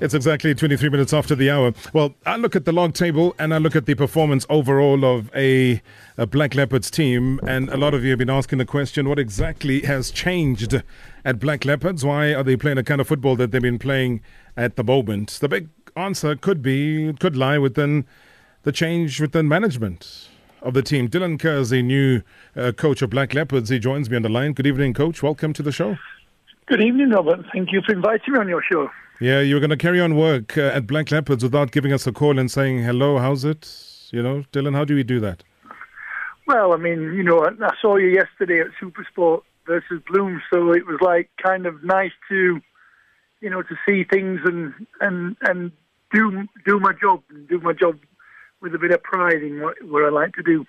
It's exactly 23 minutes after the hour. Well, I look at the log table and I look at the performance overall of a, a, Black Leopards team. And a lot of you have been asking the question what exactly has changed at Black Leopards? Why are they playing the kind of football that they've been playing at the moment? The big answer could be, could lie within the change within management of the team. Dylan Kerr is the new uh, coach of Black Leopards. He joins me on the line. Good evening, coach. Welcome to the show. Good evening, Robert. Thank you for inviting me on your show. Yeah, you're going to carry on work uh, at Black Leopards without giving us a call and saying, hello, how's it? You know, Dylan, how do we do that? Well, I mean, you know, I saw you yesterday at Supersport versus Bloom, so it was like kind of nice to, you know, to see things and and and do do my job and do my job with a bit of pride in what, what I like to do.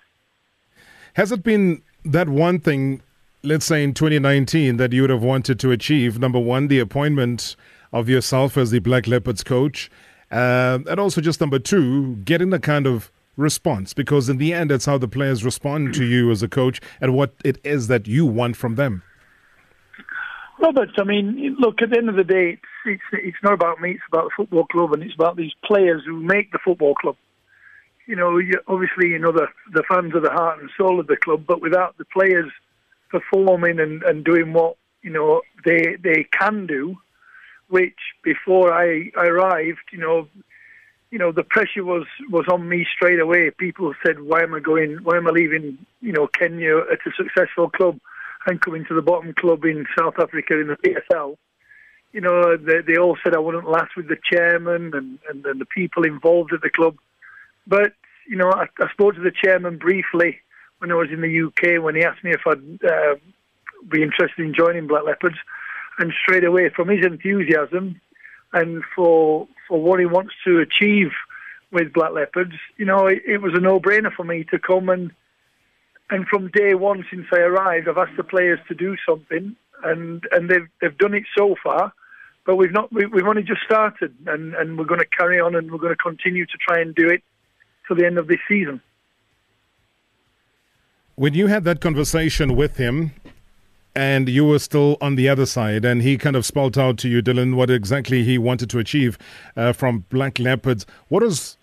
Has it been that one thing, let's say in 2019, that you would have wanted to achieve? Number one, the appointment of yourself as the Black Leopards coach. Uh, and also, just number two, getting the kind of response, because in the end, it's how the players respond to you as a coach and what it is that you want from them. Robert, I mean, look, at the end of the day, it's, it's, it's not about me, it's about the football club, and it's about these players who make the football club. You know, you, obviously, you know, the, the fans are the heart and soul of the club, but without the players performing and, and doing what, you know, they, they can do, which before I, arrived, you know, you know, the pressure was, was on me straight away. People said, why am I going, why am I leaving, you know, Kenya at a successful club and coming to the bottom club in South Africa in the PSL? You know, they, they all said I wouldn't last with the chairman and, and, and the people involved at the club. But, you know, I, I spoke to the chairman briefly when I was in the UK when he asked me if I'd uh, be interested in joining Black Leopards and straight away from his enthusiasm and for for what he wants to achieve with Black Leopards, you know, it, it was a no-brainer for me to come and and from day one since I arrived, I've asked the players to do something, and and they've they've done it so far, but we've not we, we've only just started, and and we're going to carry on, and we're going to continue to try and do it till the end of this season. When you had that conversation with him, and you were still on the other side, and he kind of spelled out to you, Dylan, what exactly he wanted to achieve uh, from Black Leopards. What was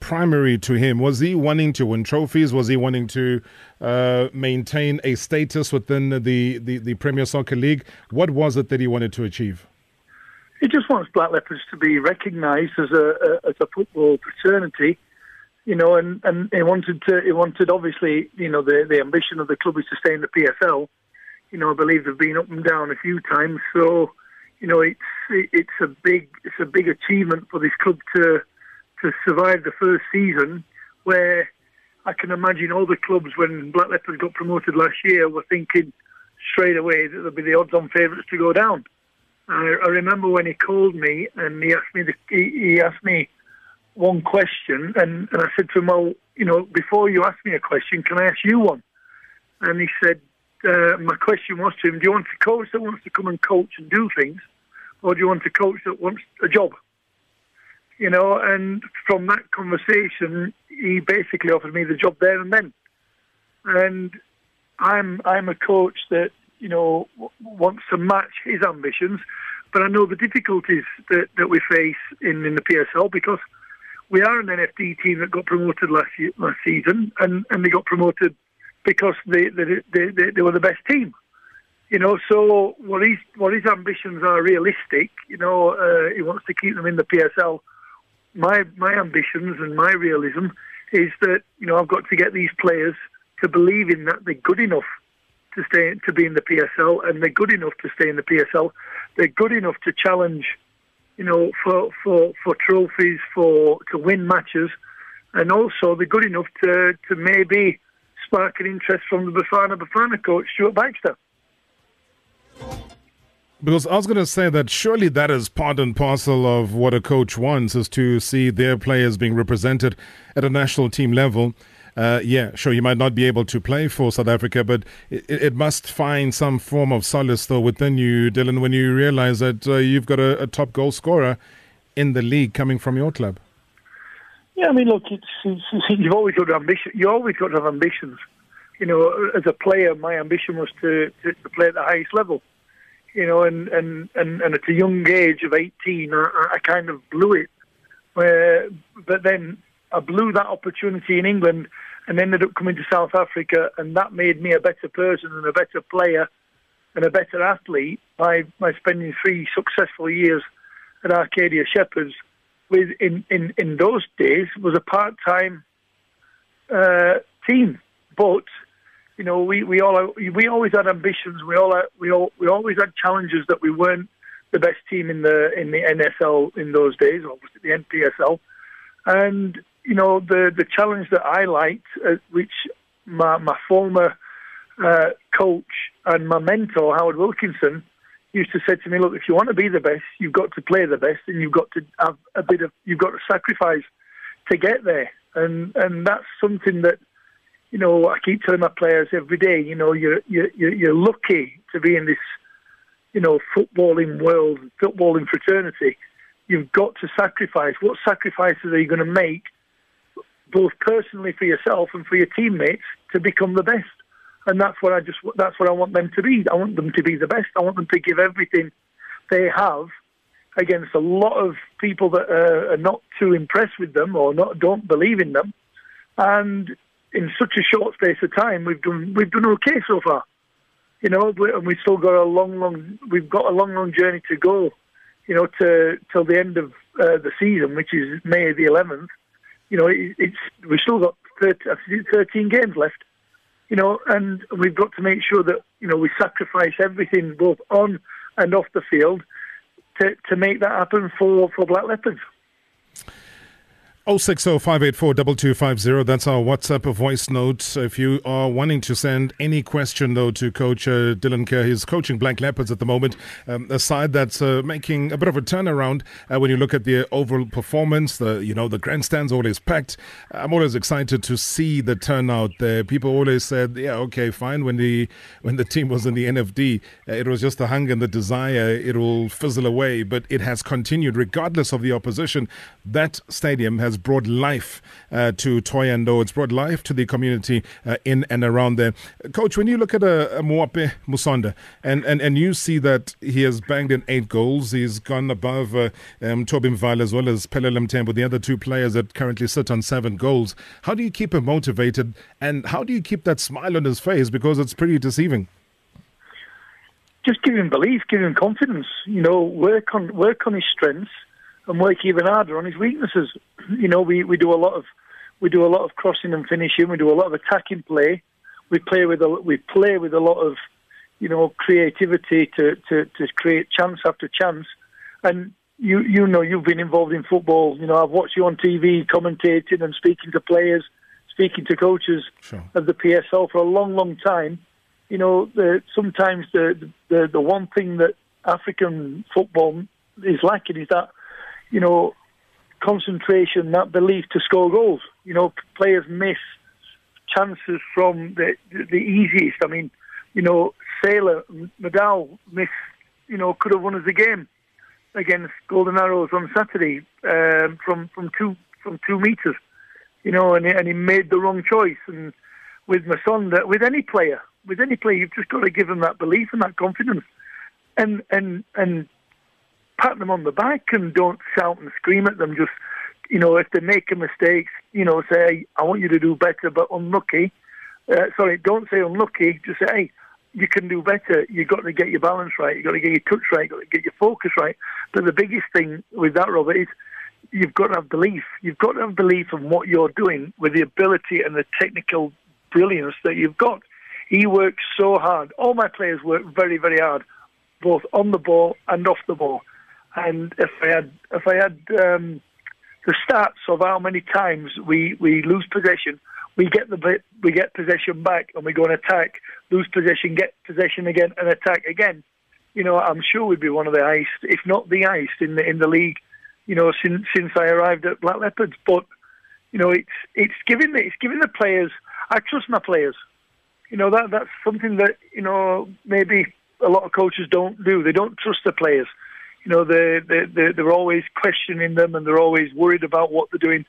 primary to him? Was he wanting to win trophies? Was he wanting to uh, maintain a status within the, the, the Premier Soccer League? What was it that he wanted to achieve? He just wants Black Leopards to be recognised as a, a, as a football fraternity, you know, and, and he wanted to he wanted obviously you know the the ambition of the club is to stay in the PSL. you know, I believe they've been up and down a few times. So, you know, it's it's a big it's a big achievement for this club to to survive the first season, where I can imagine all the clubs when Black Leopards got promoted last year were thinking straight away that they'll be the odds-on favourites to go down. I, I, remember when he called me and he asked me the, he, he asked me one question, and, and I said to him, "Well, you know, before you ask me a question, can I ask you one?" And he said, uh, my question was to him: Do you want a coach that wants to come and coach and do things, or do you want a coach that wants a job? You know, and from that conversation, he basically offered me the job there and then. And I'm I'm a coach that you know wants to match his ambitions, but I know the difficulties that, that we face in, in the PSL because we are an NFD team that got promoted last year, last season, and, and they got promoted because they they, they, they, they were the best team. You know, so what his what his ambitions are realistic. You know, uh, he wants to keep them in the PSL. My my ambitions and my realism is that you know I've got to get these players to believe in that they're good enough to stay to be in the PSL, and they're good enough to stay in the PSL. They're good enough to challenge, you know, for for for trophies, for to win matches, and also they're good enough to to maybe spark an interest from the Bafana Bafana coach, Stuart Baxter. Because I was going to say that surely that is part and parcel of what a coach wants is to see their players being represented at a national team level. Uh, yeah, sure, you might not be able to play for South Africa, but it, it, must find some form of solace though within you, Dylan, when you realize that uh, you've got a, a top goal scorer in the league coming from your club. Yeah, I mean, look, it's, it's, you've always got ambition. You always got to have ambitions. You know, as a player, my ambition was to, to, to play at the highest level. you know, and, and, and, and at a young age of 18, I, I kind of blew it. Where, but then I blew that opportunity in England and ended up coming to South Africa, and that made me a better person and a better player and a better athlete by, by spending three successful years at Arcadia Shepherds. With in, in, in those days was a part time uh, team, but you know we, we all we always had ambitions. We all we all we always had challenges that we weren't the best team in the in the NSL in those days, obviously the NPSL, and you know the the challenge that I liked, uh, which my my former uh, coach and my mentor Howard Wilkinson used to say to me, "Look, if you want to be the best, you've got to play the best, and you've got to have a bit of you've got to sacrifice to get there." And and that's something that you know I keep telling my players every day. You know, you're you're you're lucky to be in this you know footballing world, footballing fraternity. You've got to sacrifice. What sacrifices are you going to make, both personally for yourself and for your teammates, to become the best? and that's what I just that's what I want them to be. I want them to be the best. I want them to give everything they have against a lot of people that are, not too impressed with them or not don't believe in them. And in such a short space of time, we've done we've done okay so far. You know, and we've still got a long, long we've got a long, long journey to go. You know, to till the end of uh, the season, which is May the 11th. You know, it, it's we've still got 13, 13 games left you know, and we've got to make sure that you know we sacrifice everything both on and off the field to to make that happen for for Black Leopards. 060-584-2250. That's our WhatsApp voice note. If you are wanting to send any question, though, to Coach uh, Dylan Kerr, he's coaching Black Leopards at the moment, um, a side that's uh, making a bit of a turnaround uh, when you look at the overall performance. The you know the grandstands always packed. I'm always excited to see the turnout there. People always said, "Yeah, okay, fine." When the when the team was in the NFD, uh, it was just the hunger and the desire. It will fizzle away, but it has continued regardless of the opposition. That stadium has has brought life uh, to Thohoyandou. It's brought life to the community uh, in and around there. Coach, when you look at a, a Mwape Musonda and, and, and you see that he has banged in eight goals, he's gone above uh, um, Tobin Val as well as Pelele Mthembu, the other two players that currently sit on seven goals. How do you keep him motivated and how do you keep that smile on his face? Because it's pretty deceiving just give him belief, give him confidence. You know, work on work on his strengths, and work even harder on his weaknesses. You know, we, we do a lot of we do a lot of crossing and finishing. We do a lot of attacking play. We play with a we play with a lot of you know creativity to, to, to create chance after chance. And you you know you've been involved in football. You know I've watched you on TV commentating and speaking to players, speaking to coaches sure. of the PSL for a long long time. You know the, sometimes the, the the one thing that African football is lacking is that you know, concentration, that belief to score goals. You know, players miss chances from the the easiest. I mean, you know, Sailor, Medal missed, you know, could have won us the game against Golden Arrows on Saturday um, from from two from two meters. You know, and and he made the wrong choice. And with Musonda, with any player, with any player, you've just got to give them that belief and that confidence. And and and pat them on the back and don't shout and scream at them. Just, you know, if they make a mistake, you know, say, I want you to do better, but unlucky. Uh, sorry, don't say unlucky. Just say, hey, you can do better. You've got to get your balance right. You've got to get your touch right. You've got to get your focus right. But the biggest thing with that, Robert, is you've got to have belief. You've got to have belief in what you're doing with the ability and the technical brilliance that you've got. He works so hard. All my players work very, very hard, both on the ball and off the ball. And if I had if I had um, the stats of how many times we, we lose possession, we get the we get possession back and we go and attack, lose possession, get possession again, and attack again. You know, I'm sure we'd be one of the highest, if not the highest, in the in the league. You know, since since I arrived at Black Leopards. But you know, it's it's giving the, it's giving the players. I trust my players. You know that that's something that you know maybe a lot of coaches don't do. They don't trust the players you know, they, they, they, they're always questioning them and they're always worried about what they're doing,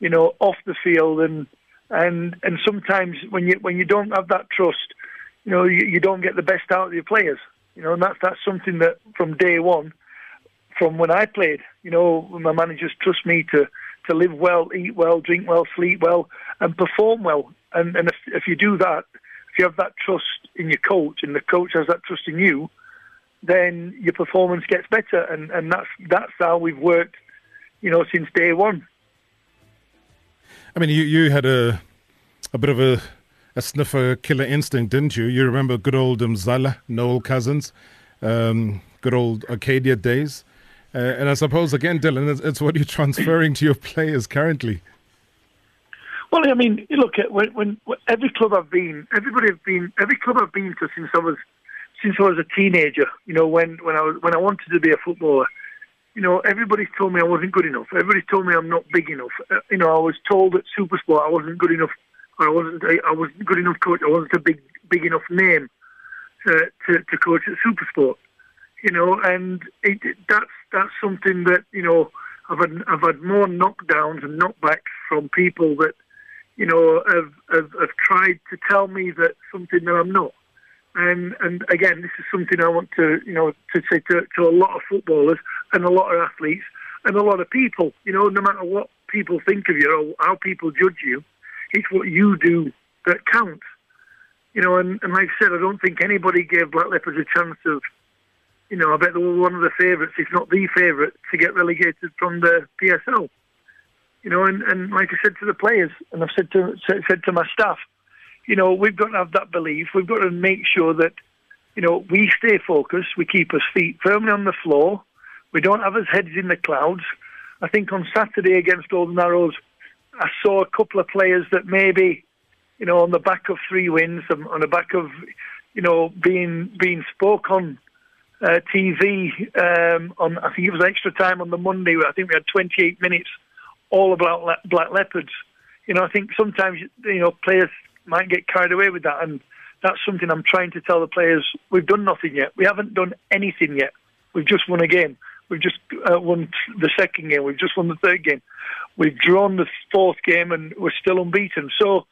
you know, off the field. And, and, and sometimes when you, when you don't have that trust, you know, you, you don't get the best out of your players. You know, and that's that's something that from day one, from when I played, you know, my managers trust me to to live well, eat well, drink well, sleep well, and perform well. And and if if you do that, if you have that trust in your coach, and the coach has that trust in you, then your performance gets better. And and that's that's how we've worked, you know, since day one. I mean, you you had a a bit of a a sniffer killer instinct, didn't you? You remember good old Mzala, Noel Cousins, um, good old Arcadia days. Uh, and I suppose, again, Dylan, it's, it's, what you're transferring to your players currently. Well, I mean, look at when, when, when every club I've been, everybody I've been, every club I've been to since I was since I was a teenager. You know, when when I was when I wanted to be a footballer, you know, everybody told me I wasn't good enough. Everybody told me I'm not big enough. Uh, you know, I was told at Supersport I wasn't good enough I wasn't I wasn't good enough coach. I wasn't a big big enough name to to, to coach at Supersport. You know, and it, that's that's something that you know I've had I've had more knockdowns and knockbacks from people that you know have, have have tried to tell me that something that I'm not. And and again, this is something I want to you know to say to, to a lot of footballers and a lot of athletes and a lot of people. You know, no matter what people think of you or how people judge you, it's what you do that counts. You know, and, and like I said, I don't think anybody gave Black Leopards a chance of, you know, I bet they were one of the favourites, if not the favourite, to get relegated from the PSL. You know, and, and like I said to the players, and I've said to said, said to my staff, you know, we've got to have that belief. We've got to make sure that, you know, we stay focused. We keep our feet firmly on the floor. We don't have our heads in the clouds. I think on Saturday against Golden Arrows, I saw a couple of players that maybe, you know, on the back of three wins, on the back of, you know, being being spoke on uh, TV um, on, I think it was extra time on the Monday. I think we had 28 minutes all about black leopards. You know, I think sometimes you know players might get carried away with that, and that's something I'm trying to tell the players. We've done nothing yet. We haven't done anything yet. We've just won a game. We've just uh, won the second game. We've just won the third game. We've drawn the fourth game and we're still unbeaten. So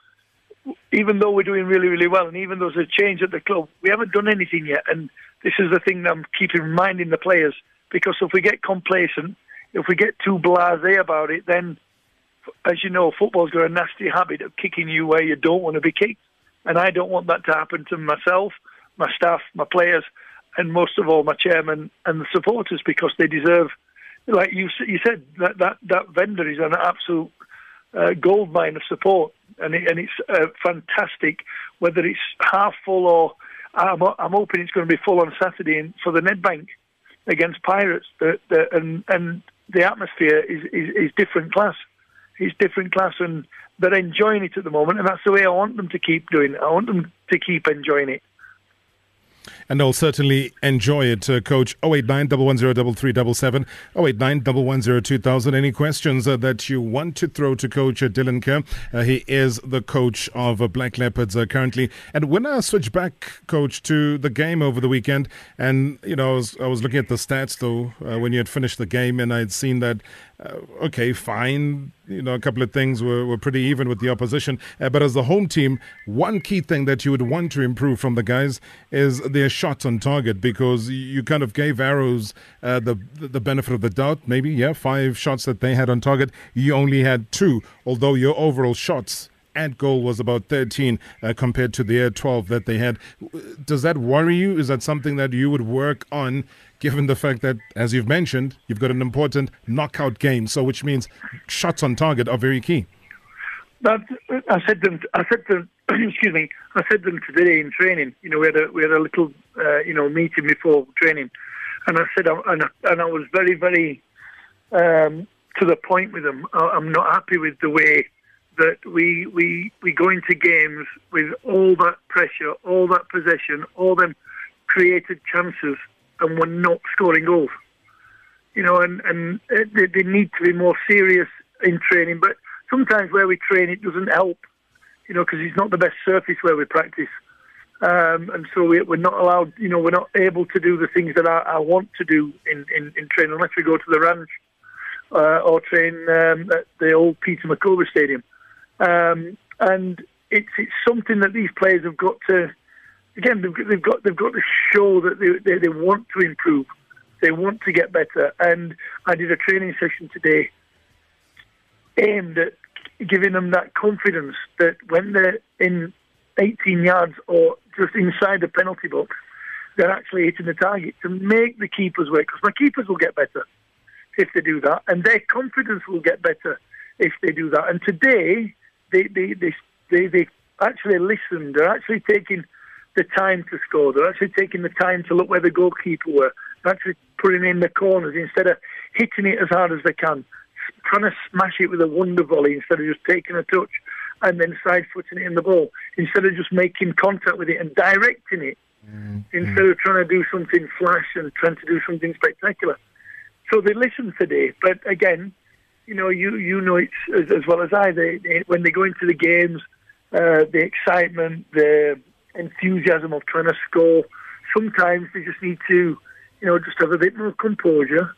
even though we're doing really, really well, and even though there's a change at the club, we haven't done anything yet. And this is the thing that I'm keeping reminding the players because if we get complacent, if we get too blasé about it, then, as you know, football's got a nasty habit of kicking you where you don't want to be kicked. And I don't want that to happen to myself, my staff, my players, and most of all, my chairman and the supporters because they deserve like you you said that that that vendor is an absolute uh, gold mine of support, and it, and it's uh, fantastic. Whether it's half full or I'm, I'm hoping it's going to be full on Saturday for the Nedbank against Pirates. The, the, and and the atmosphere is, is is different class. It's different class, and they're enjoying it at the moment, and that's the way I want them to keep doing it. I want them to keep enjoying it and they'll certainly enjoy it. Uh, Coach 089 110 089 2000. Any questions uh, that you want to throw to Coach Dylan Kerr? Uh, he is the coach of uh, Black Leopards uh, currently. And when I switch back, Coach, to the game over the weekend, and you know, I was, I was looking at the stats though uh, when you had finished the game, and I'd seen that uh, okay, fine. You know, a couple of things were, were pretty even with the opposition. Uh, but as the home team, one key thing that you would want to improve from the guys is their shots on target because you kind of gave Arrows uh, the the benefit of the doubt. Maybe yeah, five shots that they had on target. You only had two, although your overall shots at goal was about 13 uh, compared to the 12 that they had. Does that worry you? Is that something that you would work on given the fact that, as you've mentioned, you've got an important knockout game, so which means shots on target are very key. But I said them. I said them. excuse me. I said them today in training. You know, we had a we had a little uh, you know meeting before training, and I said and I, and I was very very um, to the point with them. I'm not happy with the way that we we we go into games with all that pressure, all that possession, all them created chances, and we're not scoring goals. You know, and and they, they need to be more serious in training. But sometimes where we train, it doesn't help. You know, because it's not the best surface where we practice. Um, and so we, are not allowed, you know, we're not able to do the things that I, I want to do in, in, in, training unless we go to the ranch uh, or train um, at the old Peter Mokaba Stadium. Um, and it's, it's something that these players have got to again, they've, they've got they've got to show that they, they, they want to improve, they want to get better. And I did a training session today aimed at giving them that confidence that when they're in 18 yards or just inside the penalty box, they're actually hitting the target to make the keepers work. Because my keepers will get better if they do that, and their confidence will get better if they do that. And today, they they they they, they actually listened. They're actually taking the time to score. They're actually taking the time to look where the goalkeeper were. They're actually putting in the corners instead of hitting it as hard as they can, trying to smash it with a wonder volley instead of just taking a touch and then side footing it in the ball, instead of just making contact with it and directing it, mm-hmm. instead of trying to do something flash and trying to do something spectacular. So they listened today, but again, you know, you you know it as, as well as I. They, they, when they go into the games, uh, the excitement, the enthusiasm of trying to score. Sometimes they just need to, you know, just have a bit more composure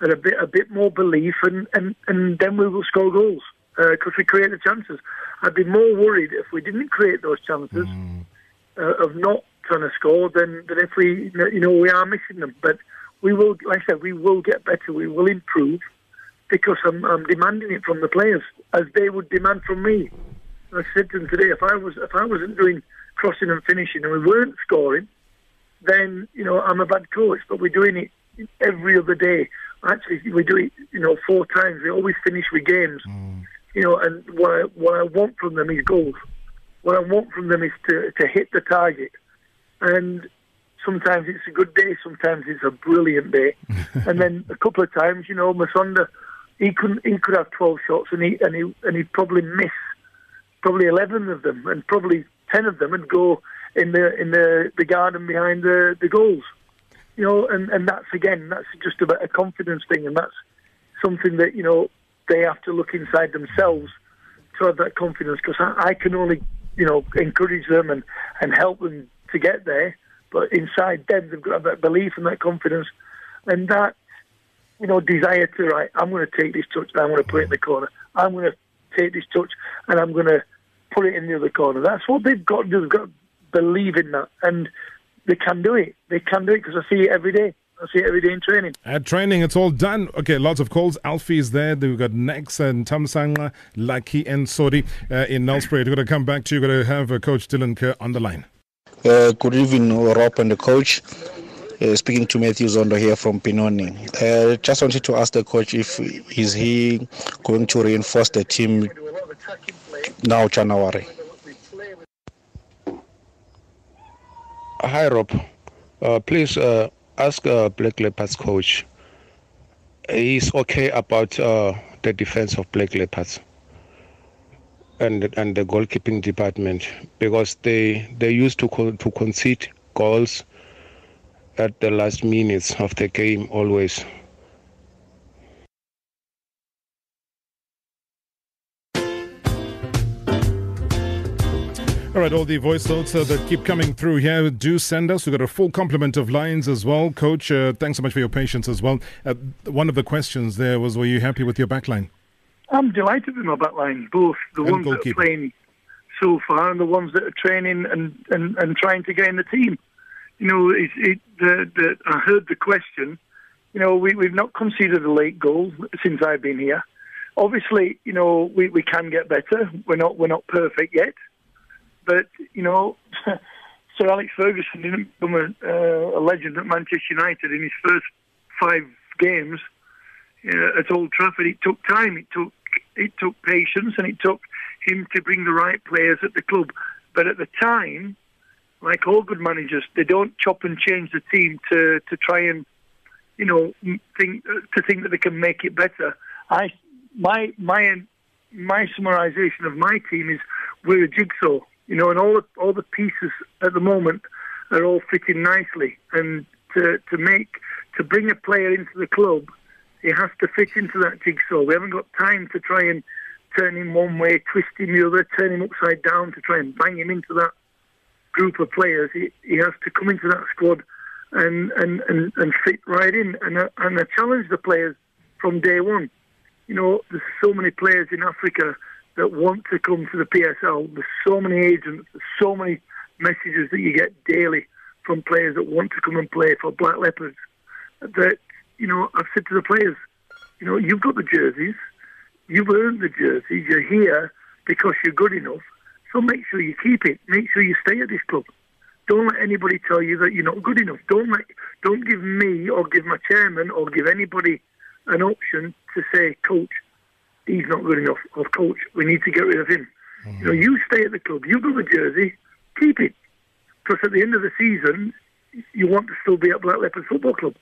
and a bit a bit more belief, and and, and then we will score goals because uh, we create the chances. I'd be more worried if we didn't create those chances mm. uh, of not trying to score than than if we, you know, we are missing them. But we will, like I said, we will get better. We will improve because I'm, I'm demanding it from the players as they would demand from me. I said to them today, if I was if I wasn't doing crossing and finishing and we weren't scoring, then you know I'm a bad coach. But we're doing it every other day. Actually, we do it you know four times. We always finish with games. Mm. You know, and what I, what I want from them is goals. What I want from them is to to hit the target. And sometimes it's a good day, sometimes it's a brilliant day. and then a couple of times, you know, Musonda, he couldn't he could have twelve shots and he and he and he'd probably miss probably 11 of them, and probably 10 of them and go in the in the, the garden behind the, the goals. You know, and, and that's again, that's just about a confidence thing, and that's something that you know they have to look inside themselves to have that confidence. Because I, I can only, you know, encourage them and and help them to get there, but inside them they've got that belief and that confidence, and that you know desire to right. I'm going to take this touch. And I'm going to put it in the corner. I'm going to take this touch and I'm going to put it in the other corner. That's what they've got to do. They've got to believe in that. And they can do it. They can do it because I see it every day. I see it every day in training. At training, it's all done. Okay, lots of calls. Alfie is there. We've got Nex and Tamsanga, Lucky and Sodi uh, in Nelspruit. We're going to come back to you. We're going to have uh, Coach Dylan Kerr on the line. Uh, good evening, Rob and the coach. Uh, speaking to Matthew Zondo here from Pinoni. Uh, just wanted to ask the coach if is he going to reinforce the team now January. Hi Rob, uh, please uh, ask uh, Black Leopards coach. He's okay about uh, the defense of Black Leopards and and the goalkeeping department because they they used to to concede goals at the last minutes of the game always. All right, all the voice notes uh, that keep coming through here, do send us. We've got a full complement of lines as well. Coach, uh, thanks so much for your patience as well. Uh, one of the questions there was Were you happy with your backline? I'm delighted with my backline, both the and ones that are playing so far and the ones that are training and, and, and trying to get in the team you know, it, it, the, the, I heard the question. You know, we, we've not conceded a late goal since I've been here. Obviously, you know, we, we can get better. We're not we're not perfect yet, but you know, Sir Alex Ferguson didn't become a, uh, a legend at Manchester United in his first five games uh, at Old Trafford. It took time. It took it took patience, and it took him to bring the right players at the club. But at the time, like all good managers, they don't chop and change the team to, to try and, you know, think to think that they can make it better. I my my my summarization of my team is we're a jigsaw, you know, and all the, all the pieces at the moment are all fitting nicely. And to to make to bring a player into the club, he has to fit into that jigsaw. We haven't got time to try and turn him one way, twist him the other, turn him upside down to try and bang him into that group of players. He, he has to come into that squad and, and, and, and fit right in. And I, and I challenge the players from day one. You know, there's so many players in Africa that want to come to the PSL. There's so many agents, there's so many messages that you get daily from players that want to come and play for Black Leopards. That you know, I've said to the players, you know, you've got the jerseys, you've earned the jerseys, you're here because you're good enough. So make sure you keep it. Make sure you stay at this club. Don't let anybody tell you that you're not good enough. Don't let, don't give me or give my chairman or give anybody an option to say, coach, he's not good enough, or coach, we need to get rid of him. Mm-hmm. You know, you stay at the club. You got the jersey, keep it. Because at the end of the season, you want to still be at Black Leopards Football Club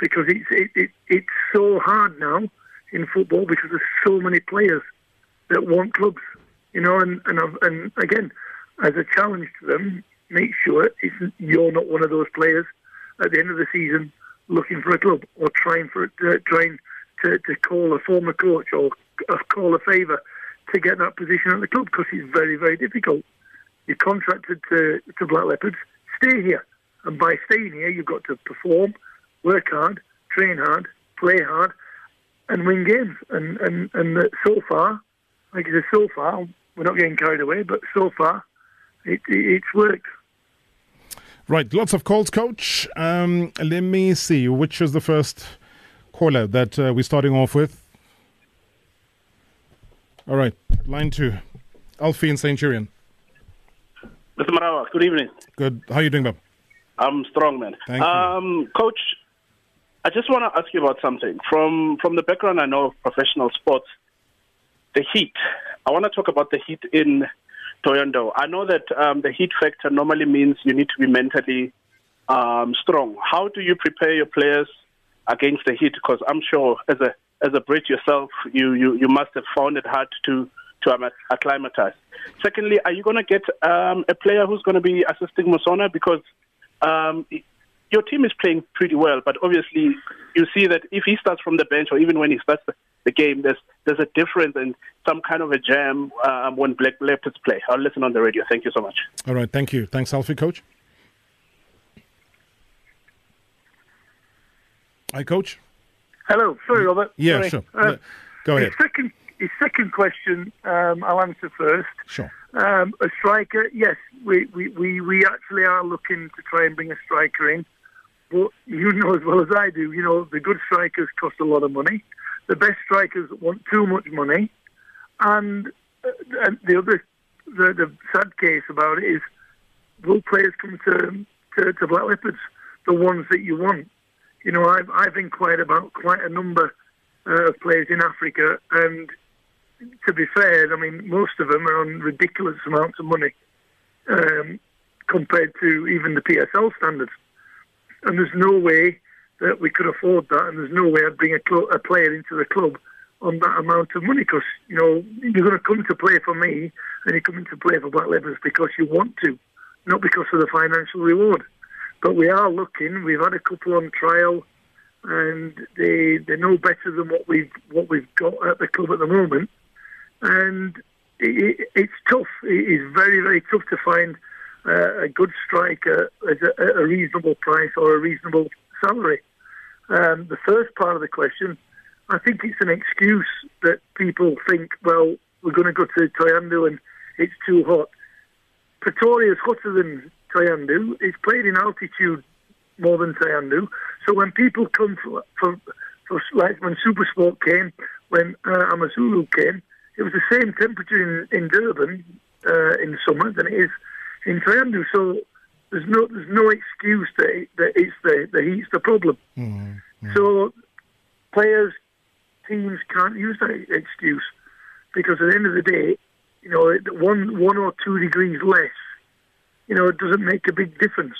because it's it, it, it's so hard now in football because there's so many players that want clubs, you know, and and, and again, as a challenge to them, make sure you're not one of those players at the end of the season looking for a club or trying for uh, trying to, to call a former coach or uh, call a favour to get that position at the club because it's very very difficult. You're contracted to to Black Leopards, stay here, and by staying here, you've got to perform, work hard, train hard, play hard, and win games. And and and so far, like I said, so far we're not getting carried away, but so far it, it it's worked. Right, lots of calls, coach. Um, let me see, which is the first caller that uh, we're starting off with? All right, line two. Alfie in Centurion. Mr. Marawa, good evening. Good. How are you doing, Bob? I'm strong, man. Thank um, you. Coach, I just want to ask you about something. From from the background I know of professional sports, the heat. I want to talk about the heat in Thohoyandou. I know that um, the heat factor normally means you need to be mentally um, strong. How do you prepare your players against the heat? Because I'm sure as a as a Brit yourself, you, you, you must have found it hard to to acclimatize. Secondly, are you going to get um, a player who's going to be assisting Musona because um, your team is playing pretty well, but obviously you see that if he starts from the bench or even when he starts the, the game, there's there's a difference and some kind of a jam um, when Black Leopards play. I'll listen on the radio. Thank you so much. All right, thank you. Thanks, Alfie, coach. Hi, coach. Hello. Sorry, Robert. Yeah, Sorry. sure. Uh, Go ahead. His second, his second question, um, I'll answer first. Sure. Um, a striker, yes, we, we, we, we actually are looking to try and bring a striker in. But you know as well as I do, you know, the good strikers cost a lot of money. The best strikers want too much money. And, uh, and the other, the, the sad case about it is, will players come to, to, to Black Leopards, the ones that you want? You know, I've, I've inquired about quite a number uh, of players in Africa, and to be fair, I mean, most of them are on ridiculous amounts of money um, compared to even the PSL standards. And there's no way that we could afford that, and there's no way I'd bring a, cl- a player into the club on that amount of money because, you know, you're going to come to play for me and you're coming to play for Black Leopards because you want to, not because of the financial reward. But we are looking. We've had a couple on trial, and they they know better than what we've what we've got at the club at the moment and it, it's tough. It is very, very tough to find uh, a good striker at a, a, reasonable price or a reasonable salary. Um, the first part of the question, I think it's an excuse that people think, well, we're going to go to Thohoyandou and it's too hot. Pretoria is hotter than Thohoyandou. It's played in altitude more than Thohoyandou. So when people come for, for, for like when Supersport came, when uh, Amazulu came, it was the same temperature in, in Durban uh, in summer than it is in Thohoyandou. So there's no there's no excuse that, that it's the, the heat's the problem. Mm-hmm. So players, teams can't use that excuse because at the end of the day, you know, one one or two degrees less, you know, it doesn't make a big difference.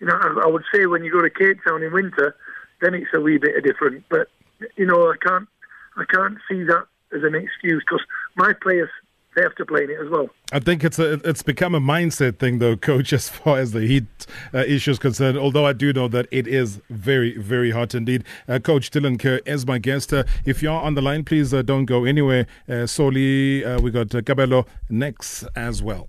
You know, I, I would say when you go to Cape Town in winter, then it's a wee bit of different. But you know, I can't I can't see that as an excuse because my players they have to play it as well. I think it's a, it's become a mindset thing, though, coach, as far as the heat uh, issue is concerned. Although I do know that it is very, very hot indeed. Uh, coach Dylan Kerr is my guest. Uh, if you're on the line, please uh, don't go anywhere. Uh, Soli, uh, we got uh, Cabello next as well.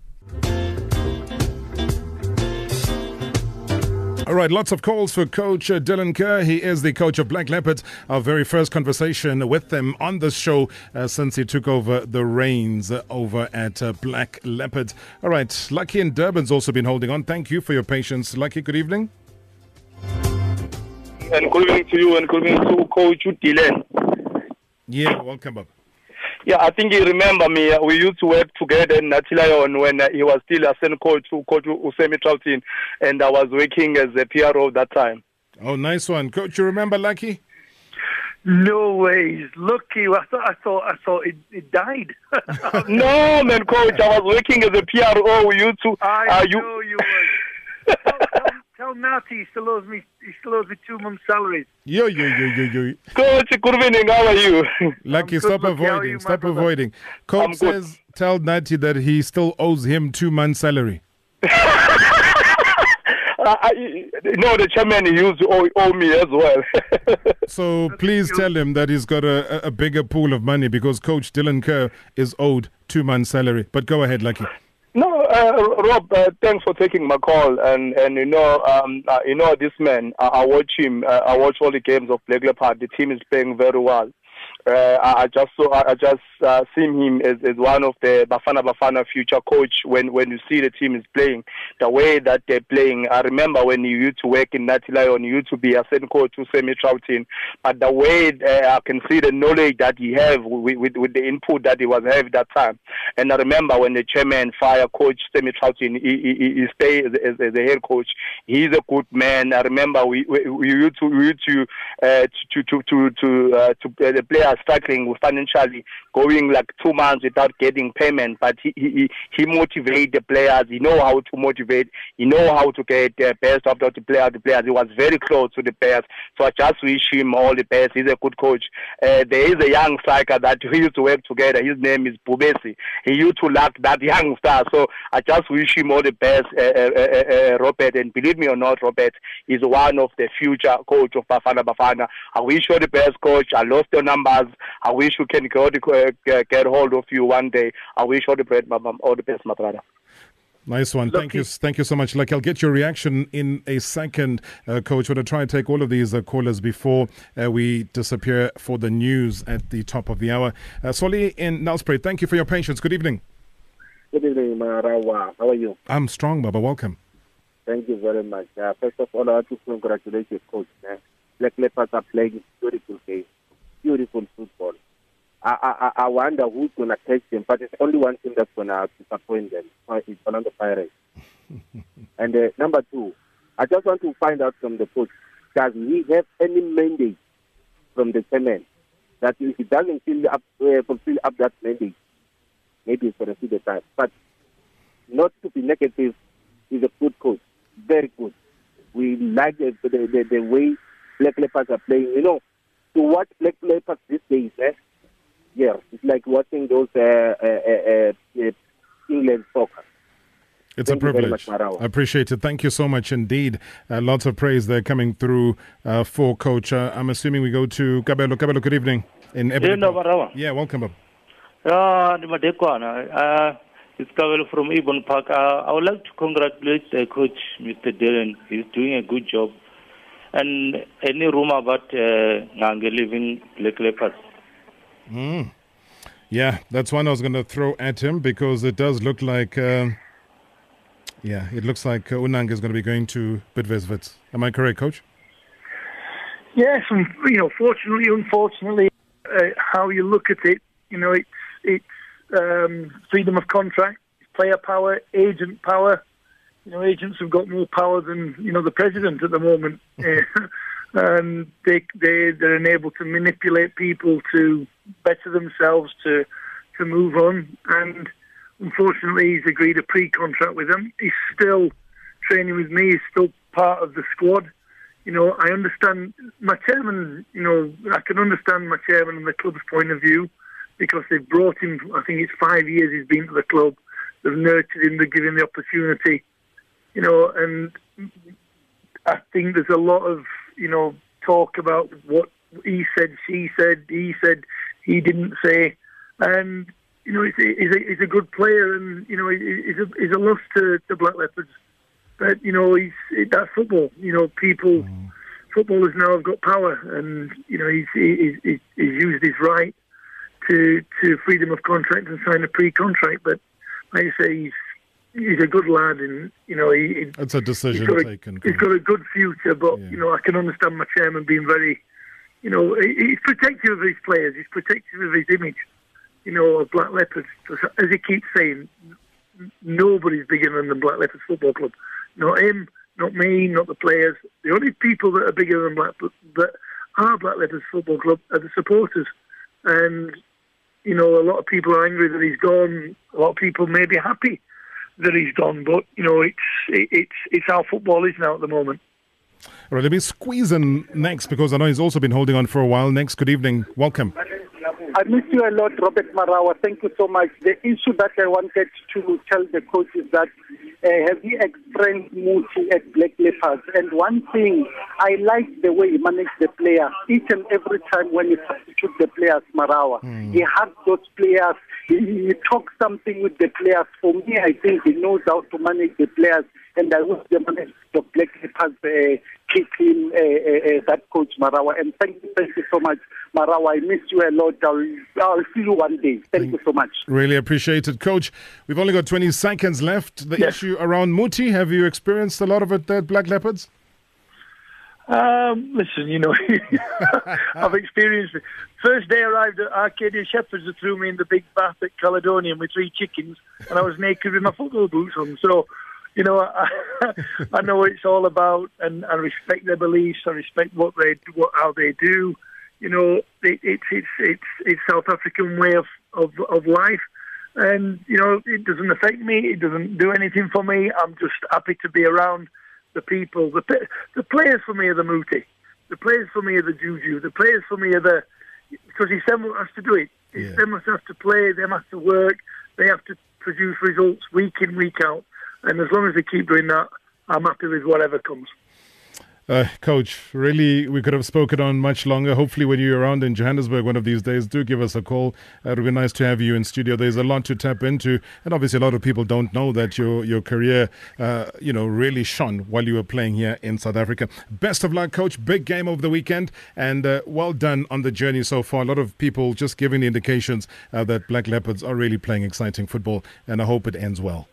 All right, lots of calls for Coach uh, Dylan Kerr. He is the coach of Black Leopards. Our very first conversation with them on this show uh, since he took over the reins uh, over at uh, Black Leopards. All right, Lucky in Durban's also been holding on. Thank you for your patience. Lucky, good evening. And good evening to you and good evening to Coach Dylan. Yeah, welcome, Bob. Yeah, I think you remember me. We used to work together in Natilayon when uh, he was still a assistant coach to Coach Usemi Troutin, and I was working as a PRO that time. Oh, nice one, Coach. You remember Lucky? No ways, lucky. I thought I thought I thought it, it died. no, man, coach. I was working as a PRO. We used to. I uh, know you were. Natty he still owes me. He still owes me two months' salaries. Yo, yo, yo, yo, yo. Coach, good evening. How are you? Lucky, good, stop Lucky. Avoiding. you, stop brother? avoiding. Coach I'm good. says, tell Natty that he still owes him two months' salary. I, no, the chairman he used to owe, owe me as well. So please tell him that he's got a, a- a bigger pool of money because Coach Dylan Kerr is owed two months' salary. But go ahead, Lucky. Uh, Rob, uh, thanks for taking my call. And and you know, um, uh, you know this man. I, I watch him. Uh, I watch all the games of Black Leopard. The team is playing very well. Uh, I, I just saw, I I just uh, seen him as, as one of the Bafana Bafana future coach. When when you see the team is playing, the way that they're playing. I remember when you used to work in Natty Lion, you used to be a same coach to Semi Troutin. But the way uh, I can see the knowledge that he have with, with with the input that he was having that time. And I remember when the chairman fired coach Semi Troutin, he, he, he- stayed as, as, as head coach. He's a good man. I remember we we, we used to we used to uh, to to to to, uh, to uh, the players struggling with financially going like two months without getting payment. But he he he motivate the players. He know how to motivate. He know how to get the best out of the player. The players. He was very close to the players. So I just wish him all the best. He's a good coach. Uh, there is a young striker that we used to work together. His name is Bubesi. He used to like that young star. So I just wish him all the best, uh, uh, uh, uh, Robert. And believe me or not, Robert is one of the future coach of Bafana Bafana. I wish you the best, coach. I lost your numbers. I wish you can go to, uh, get hold of you one day. I wish all the best, my- my- all the best, my brother. Nice one. Thank you. Thank you so much. Like, I'll get your reaction in a second, uh, Coach. We're going to try and take all of these uh, callers before uh, we disappear for the news at the top of the hour. Uh, Soli in Nelspruit, thank you for your patience. Good evening. Good evening, Marawa. How are you? I'm strong, Baba. Welcome. Thank you very much. Uh, first of all, I want to congratulate you, coach. Man. Black Leopards are playing beautiful game, beautiful football. I, I, I I wonder who's going to catch them, but it's only one team that's going to disappoint them. It's Orlando Pirates. and uh, number two, I just want to find out from the coach, does he have any mandate from the chairman that if he doesn't fill up, uh, fulfill up that mandate, maybe he's going to see the time. But not to be negative, he's a good coach, very good. We like the, the, the, the way Black Leopards are playing. You know, to watch Black Leopards these days, eh? Yeah, it's like watching those uh, uh, uh, uh, England soccer. It's Thank a privilege. much, I appreciate it. Thank you so much indeed. Uh, lots of praise there coming through uh, for Coach. Uh, I'm assuming we go to Kabelo. Kabelo, good evening. In Ebony Yena Park. Barawa. Yeah, welcome. Bob. Yeah, ni madekwana. Uh, it's Kabelo from Ibon Park. Uh, I would like to congratulate the coach, Mr. Dylan. He's doing a good job. And any rumor about uh, Ngange leaving Black Leopards? Yeah, that's one I was going to throw at him because it does look like, um yeah, it looks like uh, Unang is going to be going to Bidvest Wits. Am I correct, Coach? Yes, and you know, fortunately, unfortunately, uh, how you look at it, you know, it's it's um, freedom of contract, player power, agent power. You know, agents have got more power than you know the president at the moment, And they they they're enabled to manipulate people to better themselves to to move on. And unfortunately, he's agreed a pre-contract with them. He's still training with me. He's still part of the squad you know, I understand my chairman, you know, I can understand my chairman and the club's point of view because they've brought him, I think it's five years he's been to the club. They've nurtured him, they've given him the opportunity, you know, and I think there's a lot of, you know, talk about what he said, she said, he said, he didn't say. And, you know, he's a, he's a, he's a good player and, you know, he's a, he's a loss to, to Black Leopards. But you know, he's that's football. You know, people, Mm. footballers now have got power, and you know, he's he's, he's, he's used his right to to freedom of contract and sign a pre-contract. But like I say, he's he's a good lad, and you know, he, he- It's a decision he's got a, taken. he's got a good future. But Yeah. you know, I can understand my chairman being very, you know, he- he's protective of his players. He's protective of his image. You know, of Black Leopards. As he keeps saying, nobody's bigger than the Black Leopards Football Club. Not him, not me, not the players. The only people that are bigger than Black that are Black Leopards Football Club are the supporters. And you know, a lot of people are angry that he's gone. A lot of people may be happy that he's gone, but you know, it's it, it's it's how football is now at the moment. All right, let me squeeze in next because I know he's also been holding on for a while. Next, good evening. Welcome. I miss you a lot, Robert Marawa. Thank you so much. The issue that I wanted to tell the coach is that uh, have he explained Muti at Black Leopards? And one thing, I like the way he managed the players. Each and every time when he substitutes the players, Marawa, he hugs those players. He, he talks something with the players. For me, I think he knows how to manage the players. And I wish the management of Black Leopards uh, keep him, uh, uh, uh, that coach Marawa. And thank you, thank you so much, Marawa. I miss you a lot. I'll, I'll see you one day. Thank you so much. Really appreciate it, Coach. We've only got 20 seconds left. The Yes. issue around Muti, have you experienced a lot of it there at Black Leopards? Um, listen, you know, I've experienced it. First day I arrived at Arcadia Shepherds, they threw me in the big bath at Caledonian with three chickens, and I was naked with my football boots on. So, you know, I, I know what it's all about, and I respect their beliefs. I respect what they, what how they do. You know, it, it's it's it's it's South African way of, of of life, and you know, it doesn't affect me. It doesn't do anything for me. I'm just happy to be around the people. The the players for me are the Muti. The players for me are the Juju. The players for me are the because it's them who has to do it. It's Yeah. them who have to play. Them have to work. They have to produce results week in week out. And as long as they keep doing that, I'm happy with whatever comes. Uh, Coach, really, we could have spoken on much longer. Hopefully, when you're around in Johannesburg one of these days, do give us a call. Uh, it would be nice to have you in studio. There's a lot to tap into, and obviously, a lot of people don't know that your your career, uh, you know, really shone while you were playing here in South Africa. Best of luck, Coach. Big game over the weekend, and uh, well done on the journey so far. A lot of people just giving the indications uh, that Black Leopards are really playing exciting football, and I hope it ends well.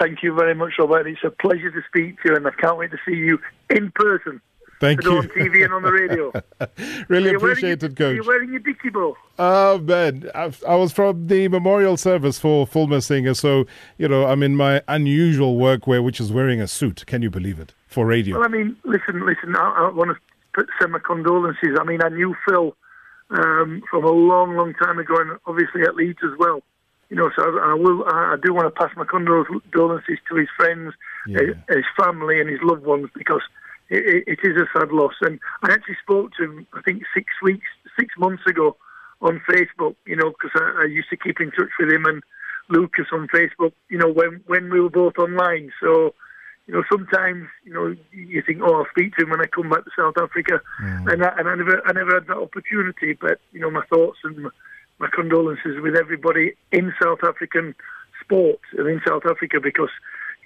Thank you very much, Robert. It's a pleasure to speak to you, and I can't wait to see you in person. Thank you. on TV and on the radio. really Are you wearing appreciate your- it, Are you Coach. wearing your dicky bow? Oh man, I, I was from the memorial service for Phil Masinga, so you know I'm in my unusual workwear, which is wearing a suit. Can you believe it for radio? Well, I mean, listen, listen. I, I want to put, send my condolences. I mean, I knew Phil um, from a long, long time ago, and obviously at Leeds as well. You know, so I, I will. I, do want to pass my condolences to his friends, Yeah. uh, his family, and his loved ones because it, it, is a sad loss. And I actually spoke to him, I think, six weeks, six months ago on Facebook. You know, because I, I used to keep in touch with him and Lucas on Facebook. You know, when when we were both online. So you know, sometimes you know you think, oh, I'll speak to him when I come back to South Africa, and I, and I never I never had that opportunity. But you know, my thoughts and my, condolences with everybody in South African sport and in South Africa because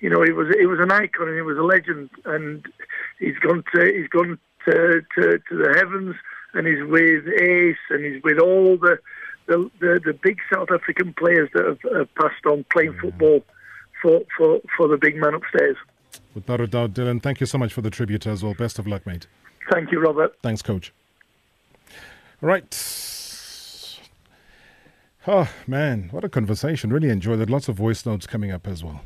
you know he was he was an icon and he was a legend, and he's gone to he's gone to to, to the heavens, and he's with Ace, and he's with all the the the, the big South African players that have, have passed on playing football for, for for the big man upstairs. Without a doubt, Dylan. Thank you so much for the tribute as well. Best of luck, mate. Thank you, Robert. Thanks, Coach. All right. Oh man, what a conversation! Really enjoyed it. Lots of voice notes coming up as well.